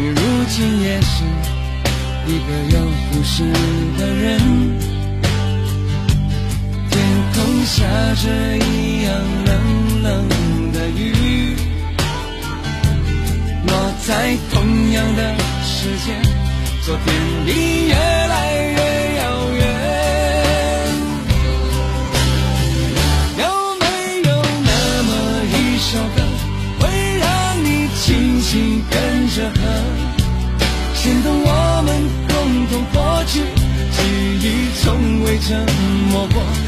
你如今也是一个有故事的人。天空下着一样冷冷的雨，落在同样的时间，昨天已越来越牵动我们共同过去，记忆从未沉默过。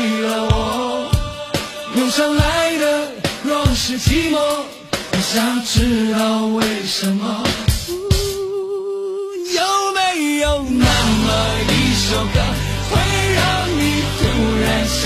为了我，涌上来的若是寂寞，我想知道为什么。有没有那么一首歌，会让你突然想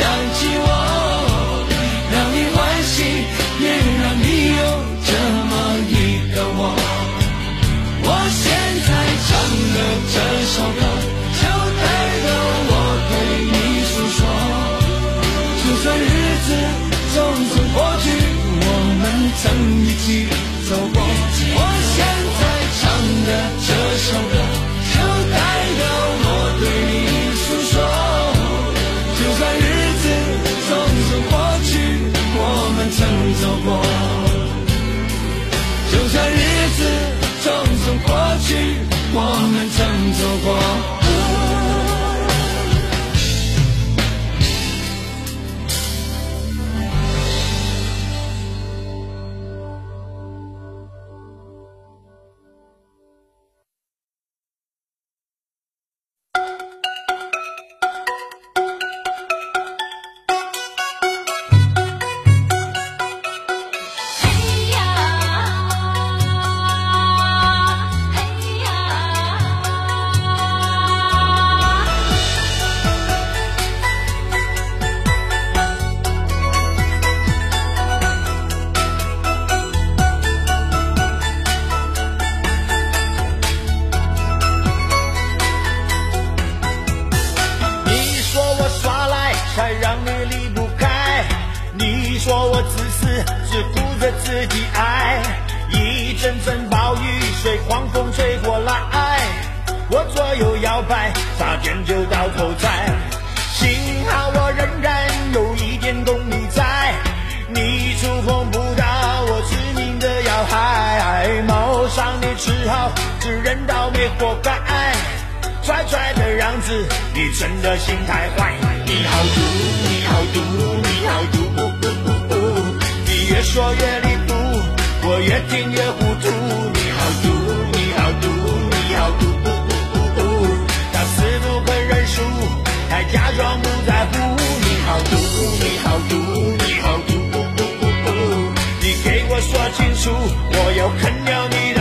曾一起走过。我现在唱的这的自己爱。一阵阵暴雨，随狂风吹过来，我左右摇摆，差点就到头栽。幸好我仍然有一点功力在，你触碰不到我致命的要害。谋上你只好自认倒霉活该。拽拽的样子，你真的心太坏。你好毒，你好毒，你好毒，你越说越离谱，我越听越糊涂。你好毒，你好毒，你好毒，他死不肯认输，还假装不在乎。你好毒，你好毒，你好毒，你给我说清楚，我要啃掉。你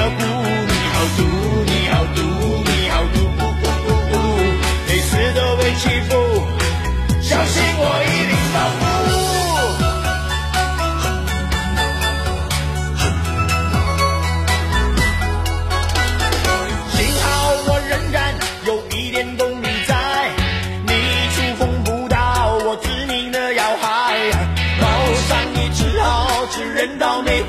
好自认倒霉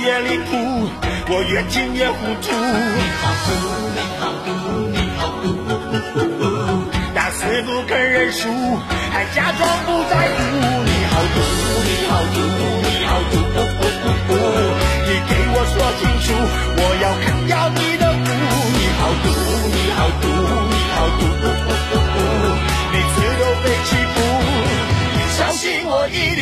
越离谱，我越听越糊涂。你好毒，你好毒，你好毒打死不肯认输，还假装不在乎。你好毒，你好毒，你好毒，你给我说清楚，我要砍掉你的骨。你好毒，你好毒，你好毒，每次都被欺负，相信我一定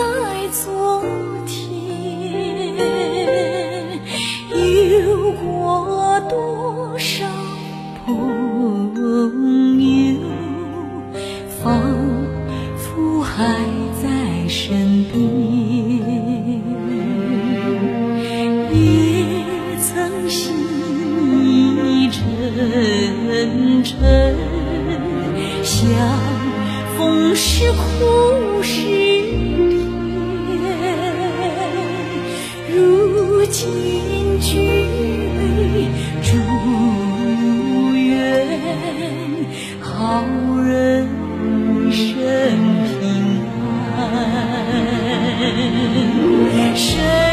在昨如今举杯祝愿好人一生平安。谁？